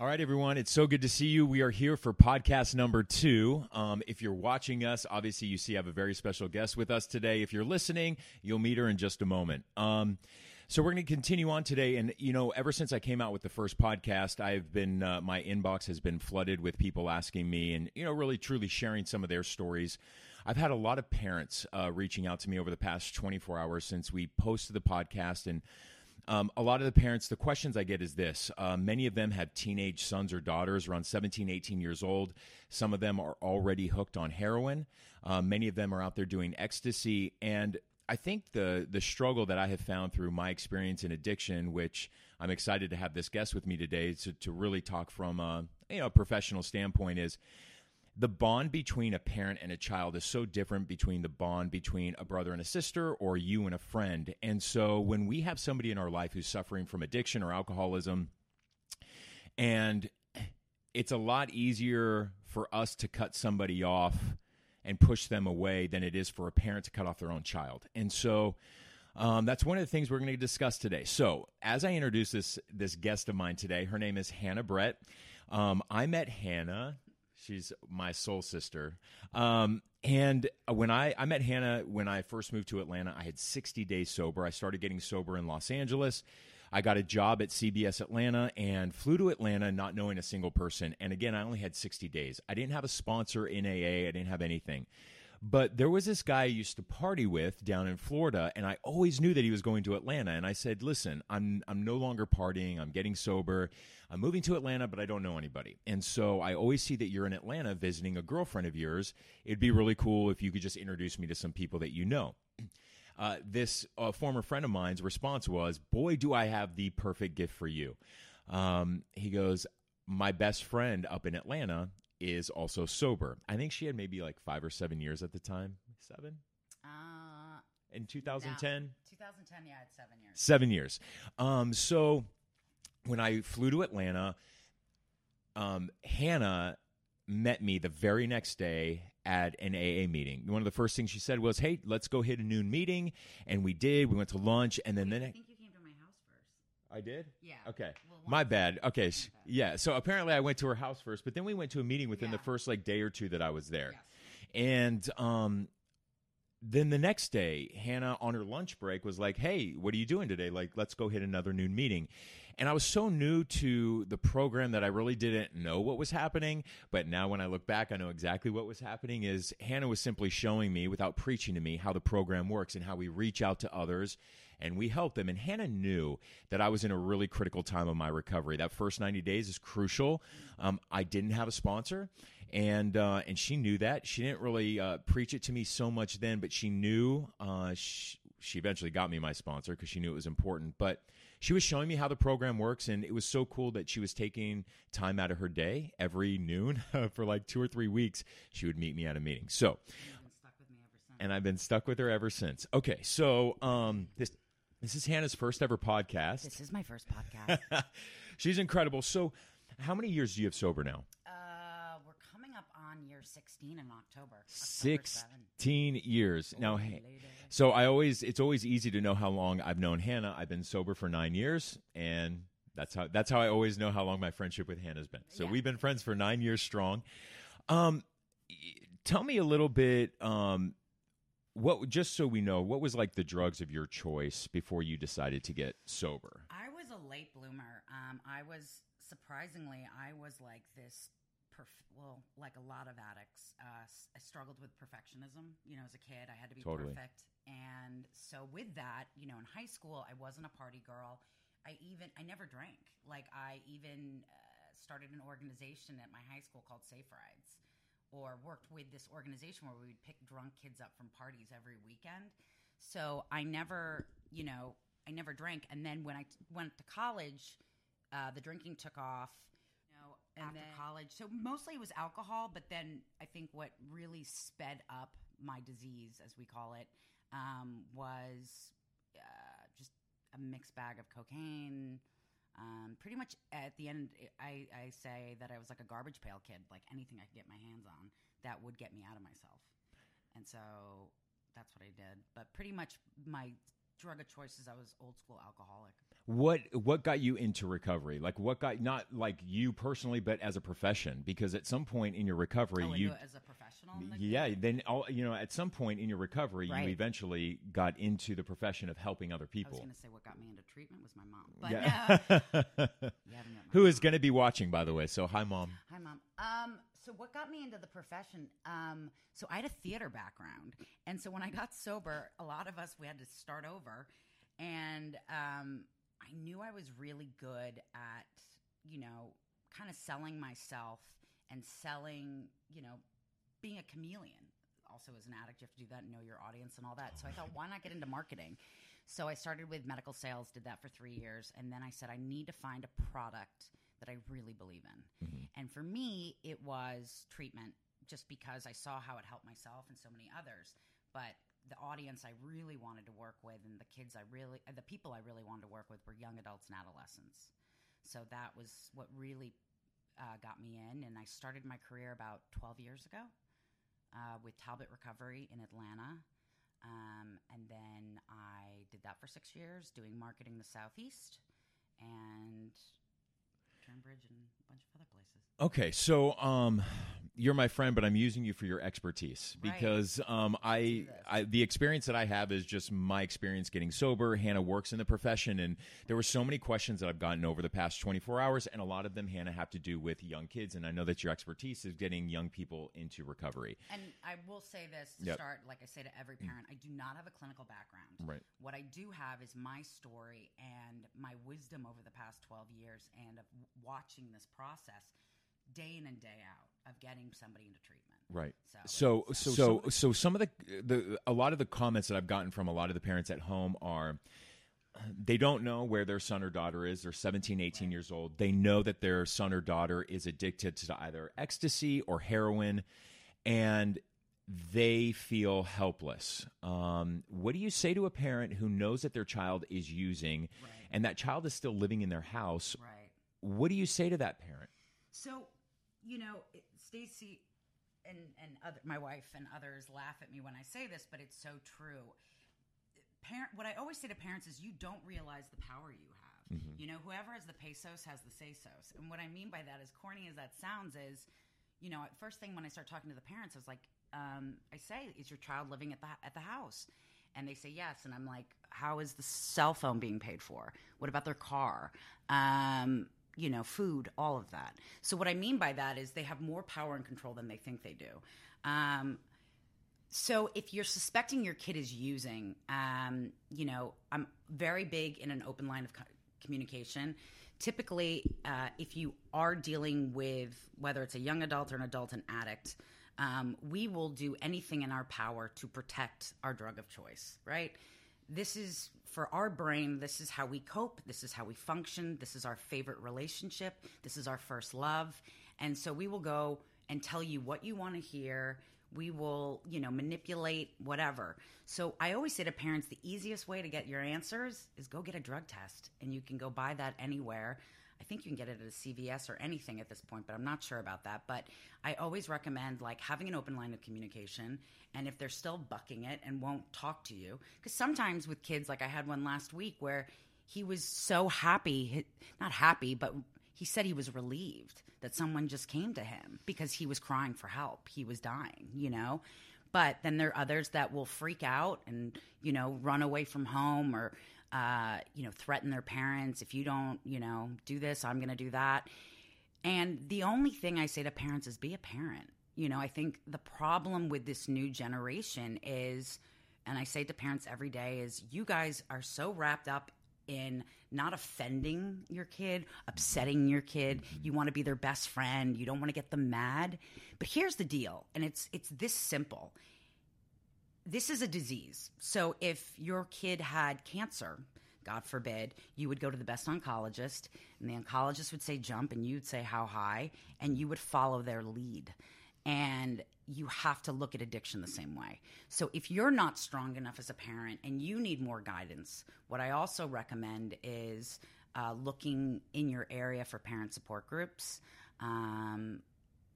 All right, everyone. It's so good to see you. We are here for podcast number two. Um, if you're watching us, obviously you see I have a very special guest with us today. If you're listening, you'll meet her in just a moment. Um, so we're going to continue on today, and you know, ever since I came out with the first podcast, I've been uh, my inbox has been flooded with people asking me, and you know, really truly sharing some of their stories. I've had a lot of parents uh, reaching out to me over the past 24 hours since we posted the podcast, and um, a lot of the parents, the questions I get is this. Uh, many of them have teenage sons or daughters around 17, 18 years old. Some of them are already hooked on heroin. Uh, many of them are out there doing ecstasy. And I think the, the struggle that I have found through my experience in addiction, which I'm excited to have this guest with me today to, to really talk from a, you know, a professional standpoint is the bond between a parent and a child is so different between the bond between a brother and a sister or you and a friend. And so when we have somebody in our life who's suffering from addiction or alcoholism, and it's a lot easier for us to cut somebody off and push them away than it is for a parent to cut off their own child. And so um, that's one of the things we're going to discuss today. So, as I introduce this this guest of mine today, her name is Hannah Brett. Um, I met Hannah She's my soul sister. Um, and when I, I met Hannah when I first moved to Atlanta, I had 60 days sober. I started getting sober in Los Angeles. I got a job at CBS Atlanta and flew to Atlanta not knowing a single person. And again, I only had 60 days. I didn't have a sponsor in AA, I didn't have anything. But there was this guy I used to party with down in Florida, and I always knew that he was going to Atlanta. And I said, "Listen, I'm I'm no longer partying. I'm getting sober. I'm moving to Atlanta, but I don't know anybody. And so I always see that you're in Atlanta visiting a girlfriend of yours. It'd be really cool if you could just introduce me to some people that you know." Uh, this uh, former friend of mine's response was, "Boy, do I have the perfect gift for you." Um, he goes, "My best friend up in Atlanta is also sober. I think she had maybe like five or seven years at the time. Seven? Uh, In 2010? no. 2010, yeah, it's seven years. Seven years. Um, so when I flew to Atlanta, um, Hannah met me the very next day at an AA meeting. One of the first things she said was, "Hey, let's go hit a noon meeting," and we did. We went to lunch, and then the next. think you came to my house first. I did. Yeah. Okay. Well, My bad. Okay. Yeah. So apparently I went to her house first, but then we went to a meeting within the first like day or two that I was there. And um then the next day, Hannah on her lunch break was like, "Hey, what are you doing today? Like, let's go hit another noon meeting." And I was so new to the program that I really didn't know what was happening. But now, when I look back, I know exactly what was happening. Is Hannah was simply showing me, without preaching to me, how the program works and how we reach out to others and we helped them. And Hannah knew that I was in a really critical time of my recovery. That first 90 days is crucial. Um, I didn't have a sponsor, and uh, and she knew that. She didn't really uh, preach it to me so much then, but she knew. Uh, she, she eventually got me my sponsor because she knew it was important. But she was showing me how the program works, and it was so cool that she was taking time out of her day every noon for like two or three weeks. She would meet me at a meeting. So You've been stuck with me ever since. and I've been stuck with her ever since. Okay, so um, this this is Hannah's first ever podcast. This is my first podcast. She's incredible. So, how many years do you have sober now? uh, we're coming up on year 16 in October. October 7. Sixteen years now. Holy Ha- lady. So I always it's always easy to know how long I've known Hannah. I've been sober for nine years, and that's how that's how I always know how long my friendship with Hannah's been. So Yeah. we've been friends for nine years strong. Um, tell me a little bit. Um, what just so we know, what was like the drugs of your choice before you decided to get sober? I was a late bloomer. Um, I was surprisingly, I was like this. Perf- well, like a lot of addicts, uh, I struggled with perfectionism. You know, as a kid, I had to be Totally. perfect, and so with that, you know, in high school, I wasn't a party girl. I even I never drank. Like I even uh, started an organization at my high school called Safe Rides, or worked with this organization where we would pick drunk kids up from parties every weekend. So I never, you know, I never drank. And then when I t- went to college, uh, the drinking took off. You know, after then- college, so mostly it was alcohol. But then I think what really sped up my disease, as we call it, um, was uh, just a mixed bag of cocaine. Um, pretty much at the end, I, I say that I was like a garbage pail kid, like anything I could get my hands on that would get me out of myself. And so that's what I did. But pretty much my drug of choice is I was old school alcoholic. what what got you into recovery? Like what got not like you personally, but as a profession? Because at some point in your recovery, Oh, you as a professional. the- yeah, then all, you know at some point in your recovery, Right. you eventually got into the profession of helping other I was people. going to say what got me into treatment was my mom, but Yeah. no, you haven't met my Who is going to be watching, by the way? So hi, mom. Hi, mom. Um, so what got me into the profession? Um, so I had a theater background, and so when I got sober, a lot of us we had to start over, and um, I knew I was really good at, you know, kind of selling myself and selling, you know, being a chameleon. Also, as an addict, you have to do that and know your audience and all that. So I thought, why not get into marketing? So I started with medical sales, did that for three years, and then I said, I need to find a product that I really believe in. And for me, it was treatment, just because I saw how it helped myself and so many others. But the audience I really wanted to work with, and the kids I really, uh, the people I really wanted to work with, were young adults and adolescents. So that was what really uh, got me in. And I started my career about 12 years ago uh, with Talbot Recovery in Atlanta. Um, and then I did that for six years, doing marketing the Southeast and Turnbridge and bunch of other places. Okay, so um, you're my friend, but I'm using you for your expertise Right. because um, I. I the experience that I have is just my experience getting sober. Hannah works in the profession, and there were so many questions that I've gotten over the past 24 hours, and a lot of them, Hannah, have to do with young kids. And I know that your expertise is getting young people into recovery. And I will say this to Yep. start, like I say to every parent, I do not have a clinical background. Right. What I do have is my story and my wisdom over the past 12 years and of watching this process day in and day out of getting somebody into treatment. Right. So- So so so so some of the the a lot of the comments that I've gotten from a lot of the parents at home are they don't know where their son or daughter is. They're 17, 18 years old. They know that their son or daughter is addicted to either ecstasy or heroin and they feel helpless. Um, what do you say to a parent who knows that their child is using Right. and that child is still living in their house? Right. What do you say to that parent? So, you know, Stacy and and other my wife and others laugh at me when I say this, but it's so true. Parent, what I always say to parents is, you don't realize the power you have. You know, whoever has the pesos has the say-sos, and what I mean by that, as corny as that sounds, is, you know, at first thing when I start talking to the parents, I was like, um, I say, is your child living at the at the house? And they say yes, and I'm like, how is the cell phone being paid for? What about their car? Um, you know, food, all of that. So what I mean by that is they have more power and control than they think they do. Um, so if you're suspecting your kid is using, um, you know, I'm very big in an open line of co- communication. Typically, uh, if you are dealing with whether it's a young adult or an adult and addict, um, we will do anything in our power to protect our drug of choice, right? This is for our brain, this is how we cope, this is how we function, this is our favorite relationship, this is our first love. And so we will go and tell you what you want to hear. We will, you know, manipulate whatever. So I always say to parents the easiest way to get your answers is go get a drug test and you can go buy that anywhere. Think you can get it at a CVS or anything at this point, but I'm not sure about that. But I always recommend like having an open line of communication. And if they're still bucking it and won't talk to you, because sometimes with kids, like I had one last week where he was so happy, not happy, but he said he was relieved that someone just came to him because he was crying for help. He was dying, you know? But then there are others that will freak out and, you know, run away from home or, uh, you know, threaten their parents. If you don't, you know, do this, I'm going to do that. And the only thing I say to parents is be a parent. You know, I think the problem with this new generation is, and I say to parents every day, is you guys are so wrapped up in not offending your kid, upsetting your kid. You want to be their best friend. You don't want to get them mad. But here's the deal, and it's it's this simple. This is a disease. So if your kid had cancer, God forbid, you would go to the best oncologist, and the oncologist would say jump, and you'd say how high, and you would follow their lead. And you have to look at addiction the same way. So if you're not strong enough as a parent and you need more guidance, what I also recommend is uh, looking in your area for parent support groups. Um,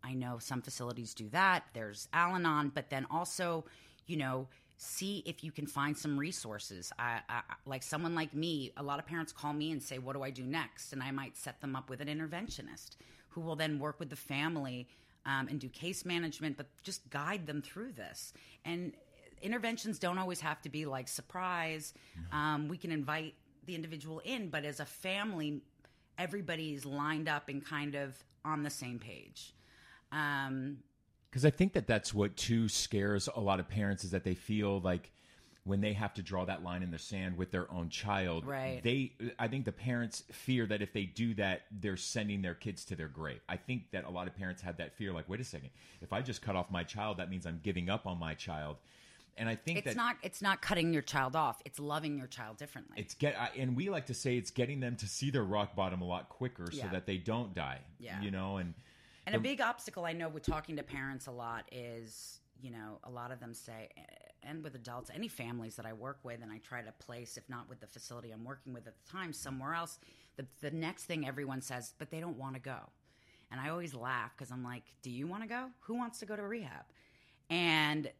I know some facilities do that. There's Al Anon, but then also, you know, see if you can find some resources. I, I, like someone like me, a lot of parents call me and say, "What do I do next?" And I might set them up with an interventionist who will then work with the family um, and do case management, but just guide them through this. And interventions don't always have to be like surprise. Um, we can invite the individual in, but as a family, everybody's lined up and kind of on the same page. Um, Because I think that that's what too scares a lot of parents is that they feel like when they have to draw that line in the sand with their own child, Right. They, I think the parents fear that if they do that, they're sending their kids to their grave. I think that a lot of parents have that fear. Like, wait a second, if I just cut off my child, that means I'm giving up on my child. And I think it's that not it's not cutting your child off; it's loving your child differently. it's get, I- and we like to say it's getting them to see their rock bottom a lot quicker, so that they don't die. Yeah. you know, and And a big obstacle I know with talking to parents a lot is, you know, a lot of them say, and with adults, any families that I work with, and I try to place, if not with the facility I'm working with at the time, somewhere else, the, the next thing everyone says, but they don't want to go. And I always laugh because I'm like, do you want to go? Who wants to go to rehab? And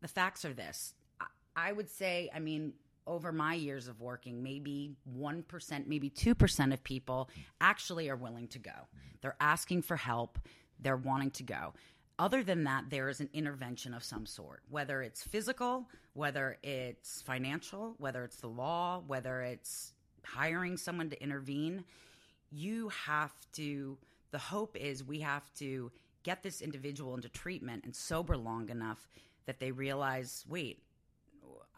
the facts are this I, I would say, I mean, over my years of working, maybe 1%, maybe 2% of people actually are willing to go. They're asking for help, they're wanting to go. Other than that, there is an intervention of some sort, whether it's physical, whether it's financial, whether it's the law, whether it's hiring someone to intervene. You have to, the hope is we have to get this individual into treatment and sober long enough that they realize, wait,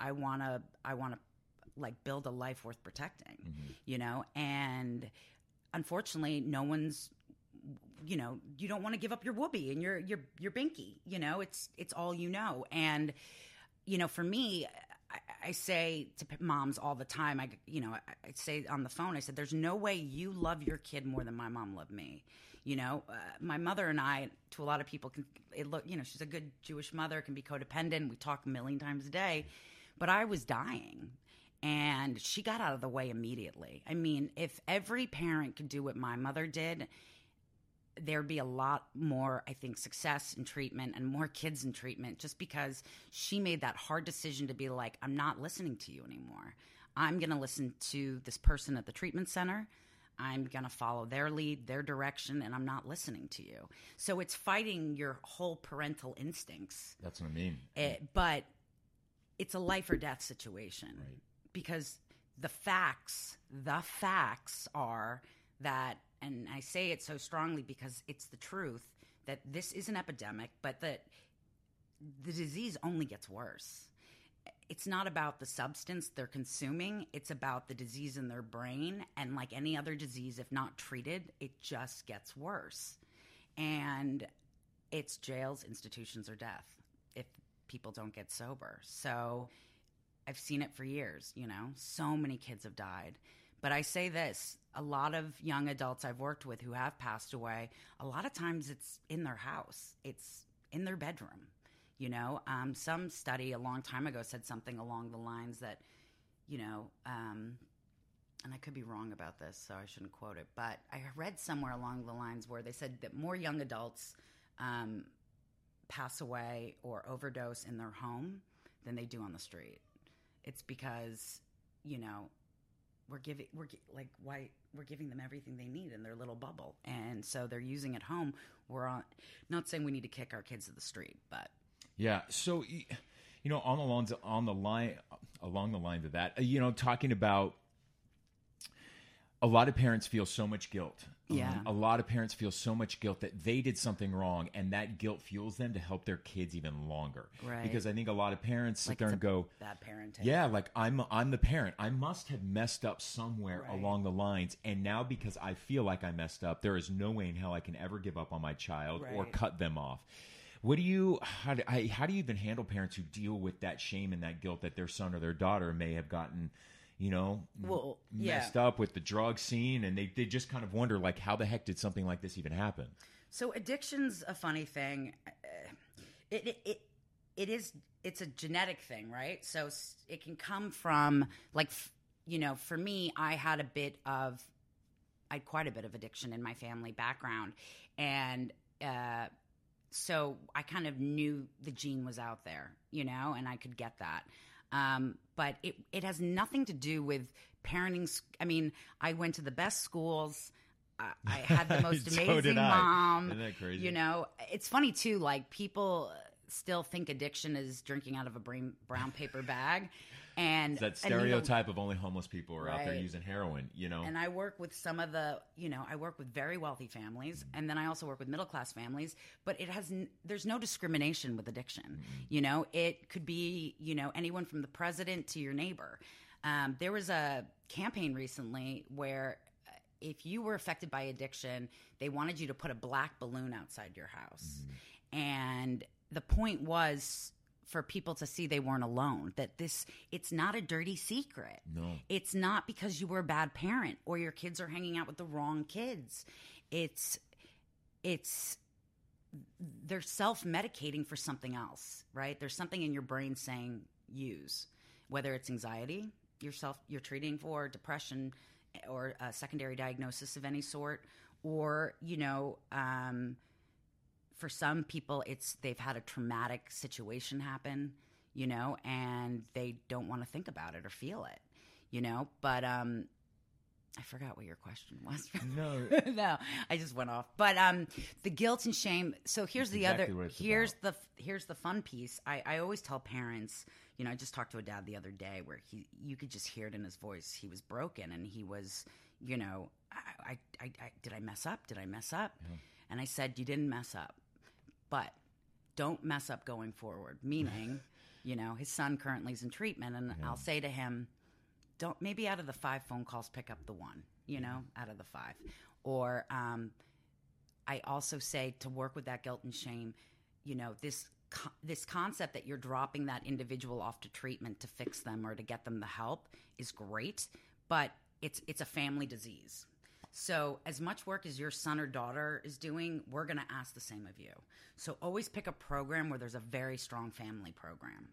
I want to I want to like build a life worth protecting, you know? And unfortunately, no one's you know, you don't want to give up your whoopee and your your your binky, you know? It's it's all you know. And you know, for me, I, I say to moms all the time, I you know, I, I say on the phone, I said there's no way you love your kid more than my mom loved me. You know, uh, my mother and I, to a lot of people, can it look. You know, she's a good Jewish mother, can be codependent. We talk a million times a day, but I was dying, and she got out of the way immediately. I mean, if every parent could do what my mother did, there'd be a lot more, I think, success in treatment and more kids in treatment just because she made that hard decision to be like, I'm not listening to you anymore. I'm going to listen to this person at the treatment center. I'm going to follow their lead, their direction, and I'm not listening to you. So it's fighting your whole parental instincts. that's what I mean. Eh, but it's a life or death situation because the facts, the facts are that, and I say it so strongly because it's the truth that this is an epidemic, but that the disease only gets worse. It's not about the substance they're consuming, it's about the disease in their brain. And like any other disease, if not treated, it just gets worse. And it's jails, institutions, or death people don't get sober. So I've seen it for years, you know, so many kids have died. But I say this a lot of young adults I've worked with who have passed away, a lot of times it's in their house, it's in their bedroom. You know, um, some study a long time ago said something along the lines that, you know, um, and I could be wrong about this, so I shouldn't quote it, but I read somewhere along the lines where they said that more young adults um, pass away or overdose in their home than they do on the street. It's because, you know, we're giving we're like why we're giving them everything they need in their little bubble, and so they're using it home. We're on, not saying we need to kick our kids to the street, but Yeah. So, you know, on the lines, on the line, along the lines of that, uh, you know, talking about a lot of parents feel so much guilt. Um, Yeah. a lot of parents feel so much guilt that they did something wrong, and that guilt fuels them to help their kids even longer. Right. Because I think a lot of parents sit like there and go, bad parenting. yeah, like I'm I'm the parent. I must have messed up somewhere Right. along the lines, and now because I feel like I messed up, there is no way in hell I can ever give up on my child or cut them off. What do you how do, I, how do you even handle parents who deal with that shame and that guilt that their son or their daughter may have gotten, you know, Well, yeah. messed up with the drug scene, and they they just kind of wonder like how the heck did something like this even happen? So addiction's a funny thing. Uh, It, it it it is it's a genetic thing, right? So it can come from like you know, for me, I had a bit of I had quite a bit of addiction in my family background, and uh, so I kind of knew the gene was out there, you know, and I could get that. Um, but it it has nothing to do with parenting. I mean, I went to the best schools. I, I had the most So amazing mom. Isn't that crazy? You know, it's funny too. Like people still think addiction is drinking out of a brown paper bag, and It's that and, you know, stereotype of only homeless people are out there using heroin. You know, and I work with some of the, you know, I work with very wealthy families, and then I also work with middle class families. But it has, n- there's no discrimination with addiction. You know, it could be, you know, anyone from the president to your neighbor. Um, there was a campaign recently where uh, if you were affected by addiction, they wanted you to put a black balloon outside your house. And the point was for people to see they weren't alone, that this, it's not a dirty secret. no. It's not because you were a bad parent or your kids are hanging out with the wrong kids. It's it's they're self-medicating for something else, right? There's something in your brain saying use, whether it's anxiety, yourself you're treating for depression or a secondary diagnosis of any sort or, you know, um for some people it's they've had a traumatic situation happen you know and they don't want to think about it or feel it you know? But um i forgot what your question was. No. no i just went off. But um the guilt and shame so here's That's the exactly other here's the here's the fun piece. I i always tell parents you know i just talked to a dad the other day where he you could just hear it in his voice. He was broken and he was you know i i, I, I did i mess up? Did i mess up? And i said you didn't mess up but don't mess up going forward. Meaning, you know, his son currently is in treatment, and I'll say to him, don't maybe out of the five phone calls, pick up the one, you know, out of the five. Or um, I also say to work with that guilt and shame, you know, this co- this concept that you're dropping that individual off to treatment to fix them or to get them the help is great, but it's it's a family disease. So, as much work as your son or daughter is doing, we're going to ask the same of you. So, always pick a program where there's a very strong family program.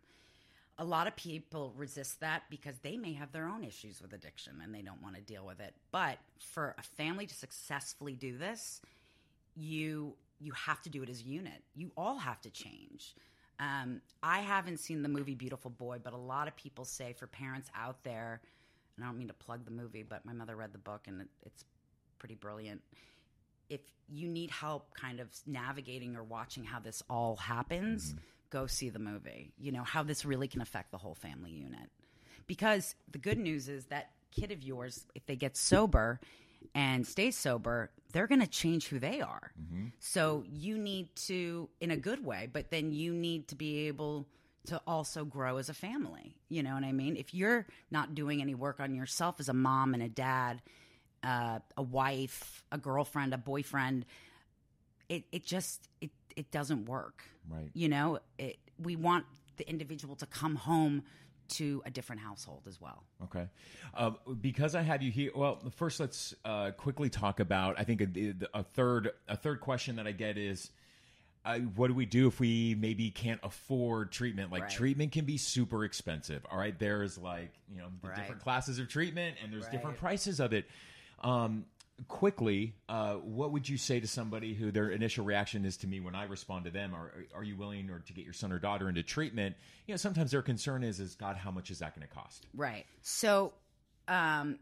A lot of people resist that because they may have their own issues with addiction and they don't want to deal with it. But for a family to successfully do this, you you have to do it as a unit. You all have to change. Um, I haven't seen the movie Beautiful Boy, but a lot of people say for parents out there, and I don't mean to plug the movie, but my mother read the book and it, it's pretty brilliant. If you need help kind of navigating or watching how this all happens, mm-hmm. go see the movie. You know, how this really can affect the whole family unit. Because the good news is that kid of yours, if they get sober and stay sober, they're going to change who they are. Mm-hmm. So you need to, in a good way, but then you need to be able to also grow as a family. You know what I mean? If you're not doing any work on yourself as a mom and a dad, uh, a wife, a girlfriend, a boyfriend, it, it just it it doesn't work. Right. You know, it, we want the individual to come home to a different household as well. Okay. Uh, because I have you here, well, first let's uh, quickly talk about. I think a, a third a third question that I get is, uh, what do we do if we maybe can't afford treatment? Like Right. treatment can be super expensive. All right, there's like you know the Right. different classes of treatment, and there's different prices of it. Um, quickly, uh, what would you say to somebody who their initial reaction is to me when I respond to them? Are are you willing or to get your son or daughter into treatment? You know, sometimes their concern is, is God, how much is that going to cost? Right. So, um,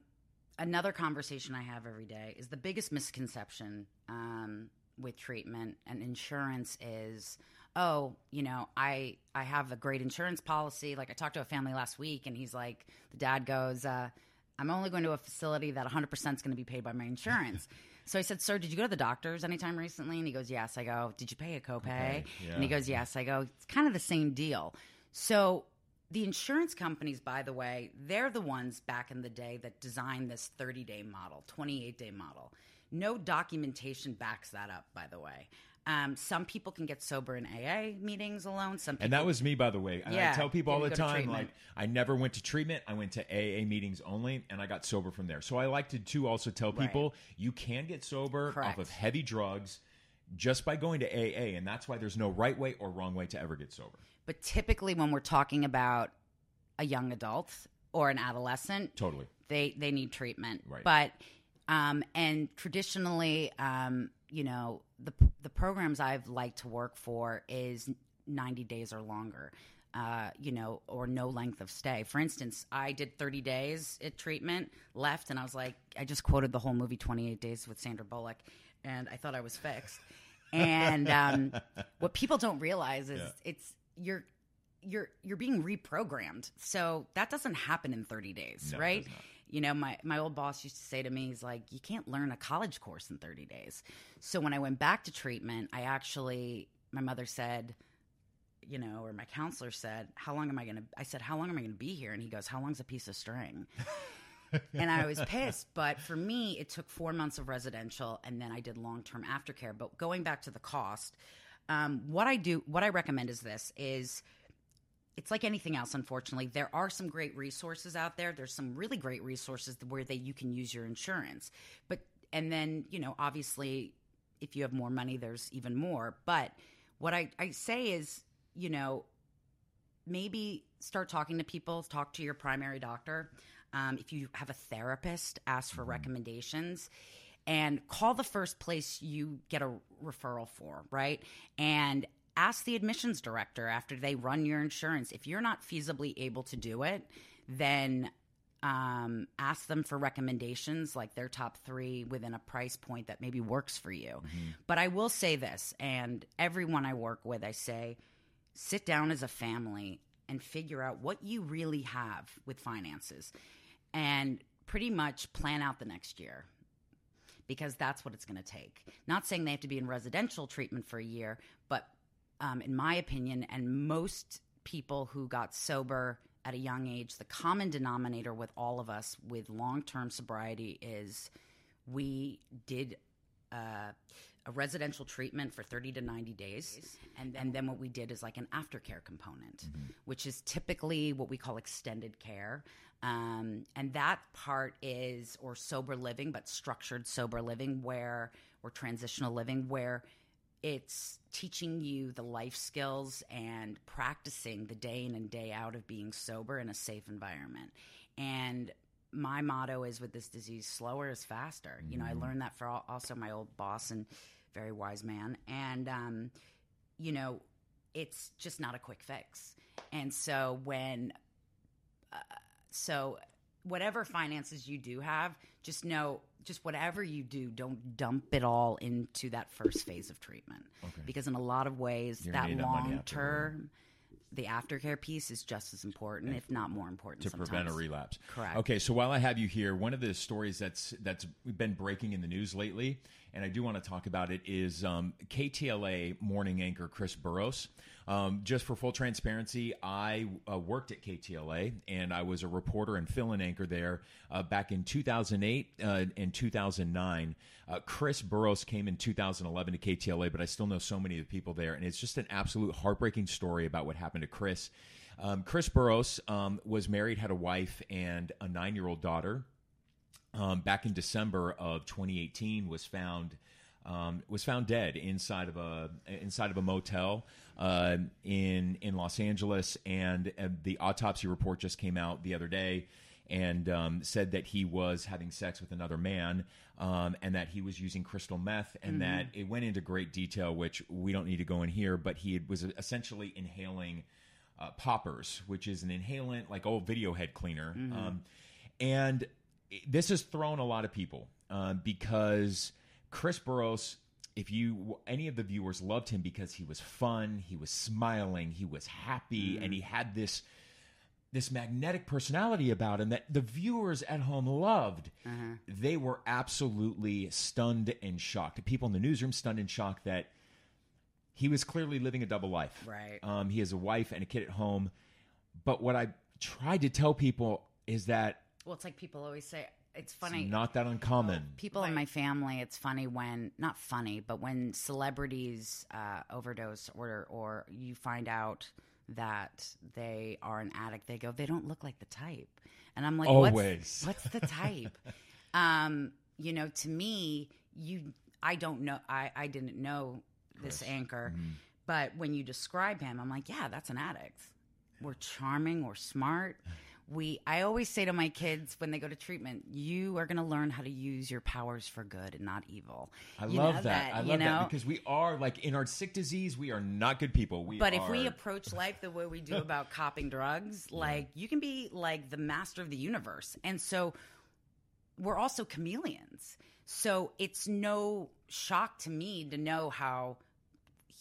another conversation I have every day is the biggest misconception um, with treatment and insurance is, oh, you know, I I have a great insurance policy. Like I talked to a family last week, and he's like, the dad goes, uh, I'm only going to a facility that 100 percent is going to be paid by my insurance. So I said, "Sir, did you go to the doctors anytime recently?" And he goes, "Yes." I go, "Did you pay a copay?" Okay, yeah. And he goes, "Yes." I go, "It's kind of the same deal." So the insurance companies, by the way, they're the ones back in the day that designed this 30 day model, 28 day model. No documentation backs that up, by the way. Um, some people can get sober in AA meetings alone. Some people, And that was me, by the way. And I tell people all the didn't go to time, like, I never went to treatment. I went to AA meetings only, and I got sober from there. So I like to, too, also tell Right. people you can get sober Correct. off of heavy drugs just by going to AA. And that's why there's no right way or wrong way to ever get sober. but typically when we're talking about a young adult or an adolescent, Totally. they they need treatment. Right. But Um, and traditionally, um, you know, the the programs I've liked to work for is 90 days or longer. Uh, you know, or no length of stay. For instance, I did 30 days at treatment, left, and I was like, I just quoted the whole movie 28 Days with Sandra Bullock, and I thought I was fixed. And um, what people don't realize is Yeah. it's you're you're you're being reprogrammed. So that doesn't happen in 30 days, No, right? You know, my my old boss used to say to me, he's like, you can't learn a college course in 30 days. So when I went back to treatment, I actually my mother said, you know, or my counselor said, "How long am I going to?" I said, "How long am I going to be here?" And he goes, "How long's a piece of string?" and I was pissed. But for me, it took four months of residential, and then I did long term aftercare. But going back to the cost, um, what I do, what I recommend is this: is it's like anything else. Unfortunately, there are some great resources out there. There's some really great resources where they you can use your insurance, but and then you know, obviously, if you have more money, there's even more. But what I, I say is, you know, maybe start talking to people, talk to your primary doctor. Um, if you have a therapist, ask for recommendations and call the first place you get a referral for, right? And ask the admissions director after they run your insurance. If you're not feasibly able to do it, then um, ask them for recommendations, like their top three within a price point that maybe works for you. But I will say this, and everyone I work with, I say, sit down as a family and figure out what you really have with finances and pretty much plan out the next year because that's what it's going to take. Not saying they have to be in residential treatment for a year, but um, in my opinion, and most people who got sober at a young age, the common denominator with all of us with long term sobriety is we did uh, a residential treatment for 30 to 90 days. And, and then what we did is like an aftercare component, which is typically what we call extended care. Um, and that part is, or sober living, but structured sober living, where, or transitional living, where it's teaching you the life skills and practicing the day in and day out of being sober in a safe environment. And my motto is with this disease, slower is faster. You know, I learned that for also my old boss and very wise man. And, um, you know, it's just not a quick fix. And so when, uh, so whatever finances you do have, just know, just whatever you do, don't dump it all into that first phase of treatment. Okay. Because in a lot of ways, You're that need that money long term, the aftercare piece is just as important, if not more important. to sometimes. prevent a relapse. Correct. Okay, so while I have you here, one of the stories that's that's been breaking in the news lately, and I do want to talk about it, is um, KTLA morning anchor Chris Burrous. Um, just for full transparency, I uh, worked at KTLA and I was a reporter and fill-in anchor there uh, back in 2008 uh, and 2009. Uh, Chris Burrous came in 2011 to KTLA, but I still know so many of the people there, and it's just an absolute heartbreaking story about what happened to Chris. Um, Chris Burrous um, was married, had a wife, and a nine year old daughter. Um, back in December of 2018, was found um, was found dead inside of a inside of a motel uh, in in Los Angeles, and uh, the autopsy report just came out the other day and um, said that he was having sex with another man um, and that he was using crystal meth and that it went into great detail, which we don't need to go in here, but he was essentially inhaling uh, poppers, which is an inhalant, like old video head cleaner. Um, and this has thrown a lot of people uh, because Chris Burrous, if you any of the viewers loved him because he was fun, he was smiling, he was happy, and he had this this magnetic personality about him that the viewers at home loved. They were absolutely stunned and shocked. People in the newsroom stunned and shocked that he was clearly living a double life. Right. Um, he has a wife and a kid at home. But what I tried to tell people is that Well, it's like people always say, it's it's funny. not that uncommon. people in my family, it's funny when, not funny, but when celebrities uh, overdose or, or you find out that they are an addict, they go, they don't look like the type. And I'm like, Always. What's, what's the type? um, you know, to me, you, I don't know, I, I didn't know this anchor, Mm-hmm. but when you describe him, I'm like, yeah, that's an addict. We're charming, we're smart, we I always say to my kids when they go to treatment, you are going to learn how to use your powers for good and not evil. I You love know that. I love you know? that because we are like in our sick disease, we are not good people. We But if we approach life the way we do about copping drugs, like you can be like the master of the universe. And so we're also chameleons. So it's no shock to me to know how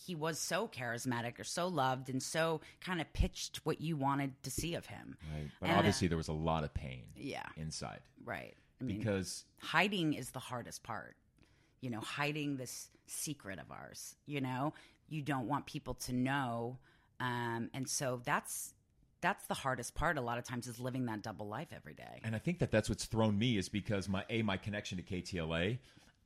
he was so charismatic or so loved and so kind of pitched what you wanted to see of him. Right. But And, uh, obviously, there was a lot of pain Yeah, inside right. I mean, because hiding is the hardest part. You know, hiding this secret of ours. You know, you don't want people to know, um, and so that's that's the hardest part. A lot of times is living that double life every day. And I think that that's what's thrown me is because my a my connection to KTLA.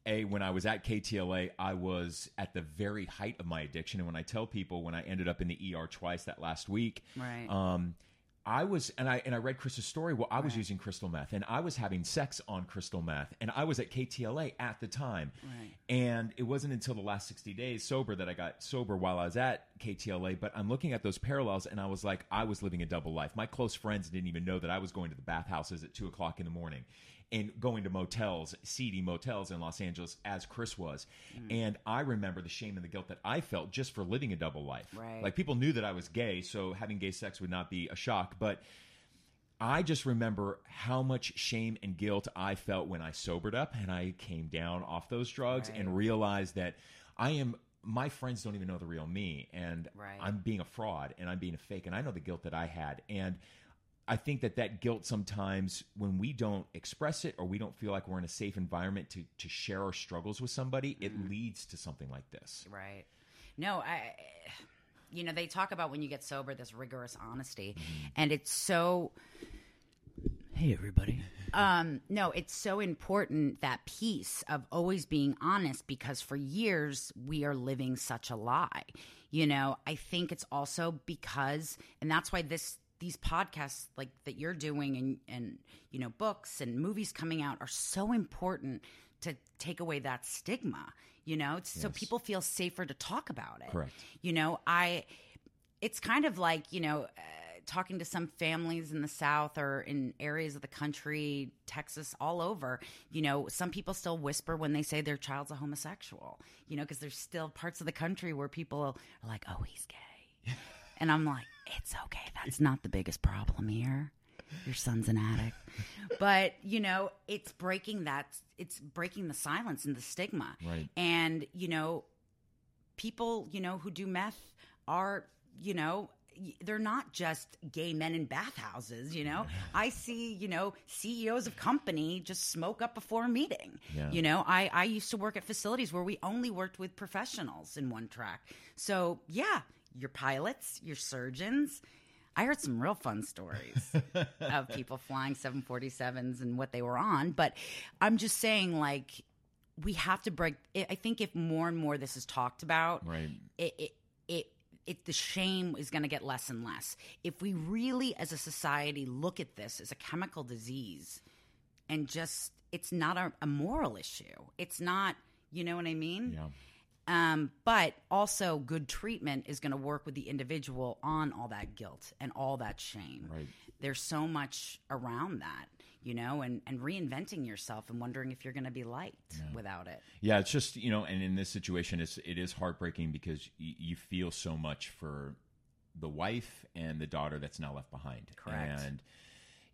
A when I was at KTLA, I was at the very height of my addiction, and when I tell people when I ended up in the ER twice that last week, Right. Um, I was and I and I read Chris's story. Well, I was using crystal meth, and I was having sex on crystal meth, and I was at KTLA at the time. Right. And it wasn't until the last sixty days sober that I got sober while I was at KTLA. But I'm looking at those parallels, and I was like, I was living a double life. My close friends didn't even know that I was going to the bathhouses at two o'clock in the morning. And going to motels, seedy motels in Los Angeles, as Chris was, mm. and I remember the shame and the guilt that I felt just for living a double life. Right. Like people knew that I was gay, so having gay sex would not be a shock. But I just remember how much shame and guilt I felt when I sobered up and I came down off those drugs and realized that I am. My friends don't even know the real me, and Right. I'm being a fraud and I'm being a fake, and I know the guilt that I had, and I think that that guilt sometimes when we don't express it or we don't feel like we're in a safe environment to to share our struggles with somebody, it leads to something like this. Right. No, I. You know, they talk about when you get sober, this rigorous honesty, and it's so. Hey, everybody. Um, no, it's so important that piece of always being honest because for years we are living such a lie. You know, I think it's also because, and that's why this these podcasts like that you're doing and and you know books and movies coming out are so important to take away that stigma you know so Yes. people feel safer to talk about it Correct. you know i it's kind of like you know uh, talking to some families in the south or in areas of the country texas all over you know some people still whisper when they say their child's a homosexual you know because there's still parts of the country where people are like oh he's gay and i'm like it's okay that's not the biggest problem here your son's an addict but you know it's breaking that it's breaking the silence and the stigma Right. and you know people, you know, who do meth are, you know, they're not just gay men in bathhouses, you know. I see, you know, CEOs of company just smoke up before a meeting. Yeah. You know, I I used to work at facilities where we only worked with professionals in one track. So, yeah, your pilots, your surgeons, I heard some real fun stories of people flying 747s and what they were on, but I'm just saying like we have to break I I think if more and more this is talked about, Right. it it it, it the shame is going to get less and less. If we really as a society look at this as a chemical disease and just it's not a, a moral issue. It's not, you know what I mean? Yeah. Um, but also, good treatment is going to work with the individual on all that guilt and all that shame. Right. There's so much around that, you know, and, and reinventing yourself and wondering if you're going to be liked without it. Yeah, it's just you know, and in this situation, it's it is heartbreaking because y- you feel so much for the wife and the daughter that's now left behind. Correct. And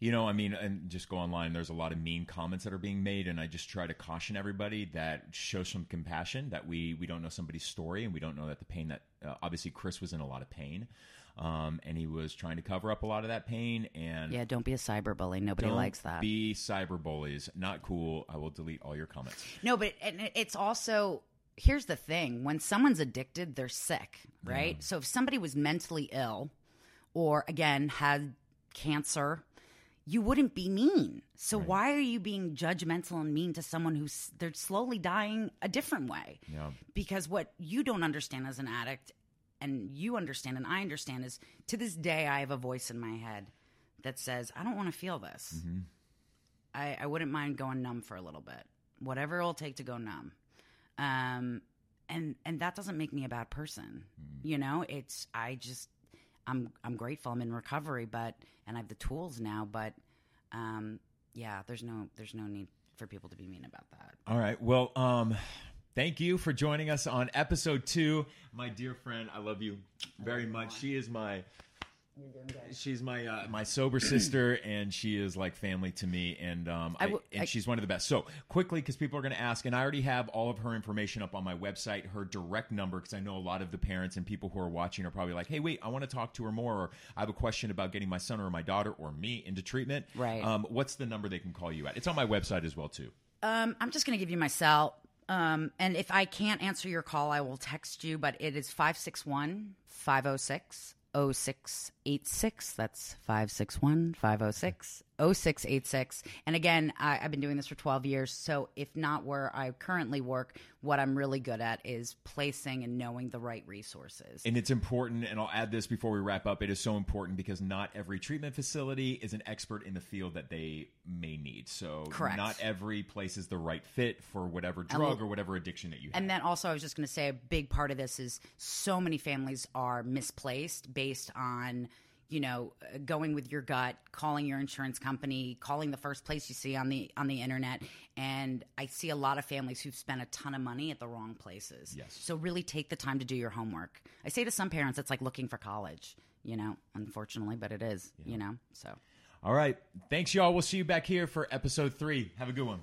you know, I mean, and just go online. There's a lot of mean comments that are being made, and I just try to caution everybody that show some compassion. That we we don't know somebody's story, and we don't know that the pain that uh, obviously Chris was in a lot of pain, um, and he was trying to cover up a lot of that pain. And Yeah, don't be a cyberbully. Nobody don't likes that. Be cyber bullies. Not cool. I will delete all your comments. No, but it- it's also here's the thing: when someone's addicted, they're sick, right? So if somebody was mentally ill, or again had cancer, you wouldn't be mean. So why are you being judgmental and mean to someone who's they're slowly dying a different way? Yeah. Because what you don't understand as an addict, and you understand, and I understand, is to this day I have a voice in my head that says I don't want to feel this. I, I wouldn't mind going numb for a little bit, whatever it'll take to go numb. Um, and and that doesn't make me a bad person. You know, it's I just I'm I'm grateful. I'm in recovery, but and I have the tools now. But um, yeah, there's no there's no need for people to be mean about that. All right. Well, um, thank you for joining us on episode two, my dear friend. I love you very much. She is my She's my uh, my sober sister, and she is like family to me, and um, I, I w- and I- she's one of the best. So quickly, because people are going to ask, and I already have all of her information up on my website, her direct number, because I know a lot of the parents and people who are watching are probably like, "Hey, wait, I want to talk to her more," or "I have a question about getting my son or my daughter or me into treatment." Right. Um, what's the number they can call you at? It's on my website as well too. Um, I'm just going to give you my cell. Um, and if I can't answer your call, I will text you, but it is 561 506 0686. That's 561 506 0686. And again, I, I've been doing this for 12 years. So if not where I currently work, what I'm really good at is placing and knowing the right resources. And it's important, and I'll add this before we wrap up. It is so important because not every treatment facility is an expert in the field that they may need. So, Correct. not every place is the right fit for whatever drug or whatever addiction that you have. And then also, I was just going to say a big part of this is so many families are misplaced based on, you know, uh, going with your gut, calling your insurance company, calling the first place you see on the on the internet. And I see a lot of families who've spent a ton of money at the wrong places. Yes. So really take the time to do your homework. I say to some parents, it's like looking for college. You know, unfortunately, but it is. You know, so. All right. Thanks, y'all. We'll see you back here for episode three. Have a good one.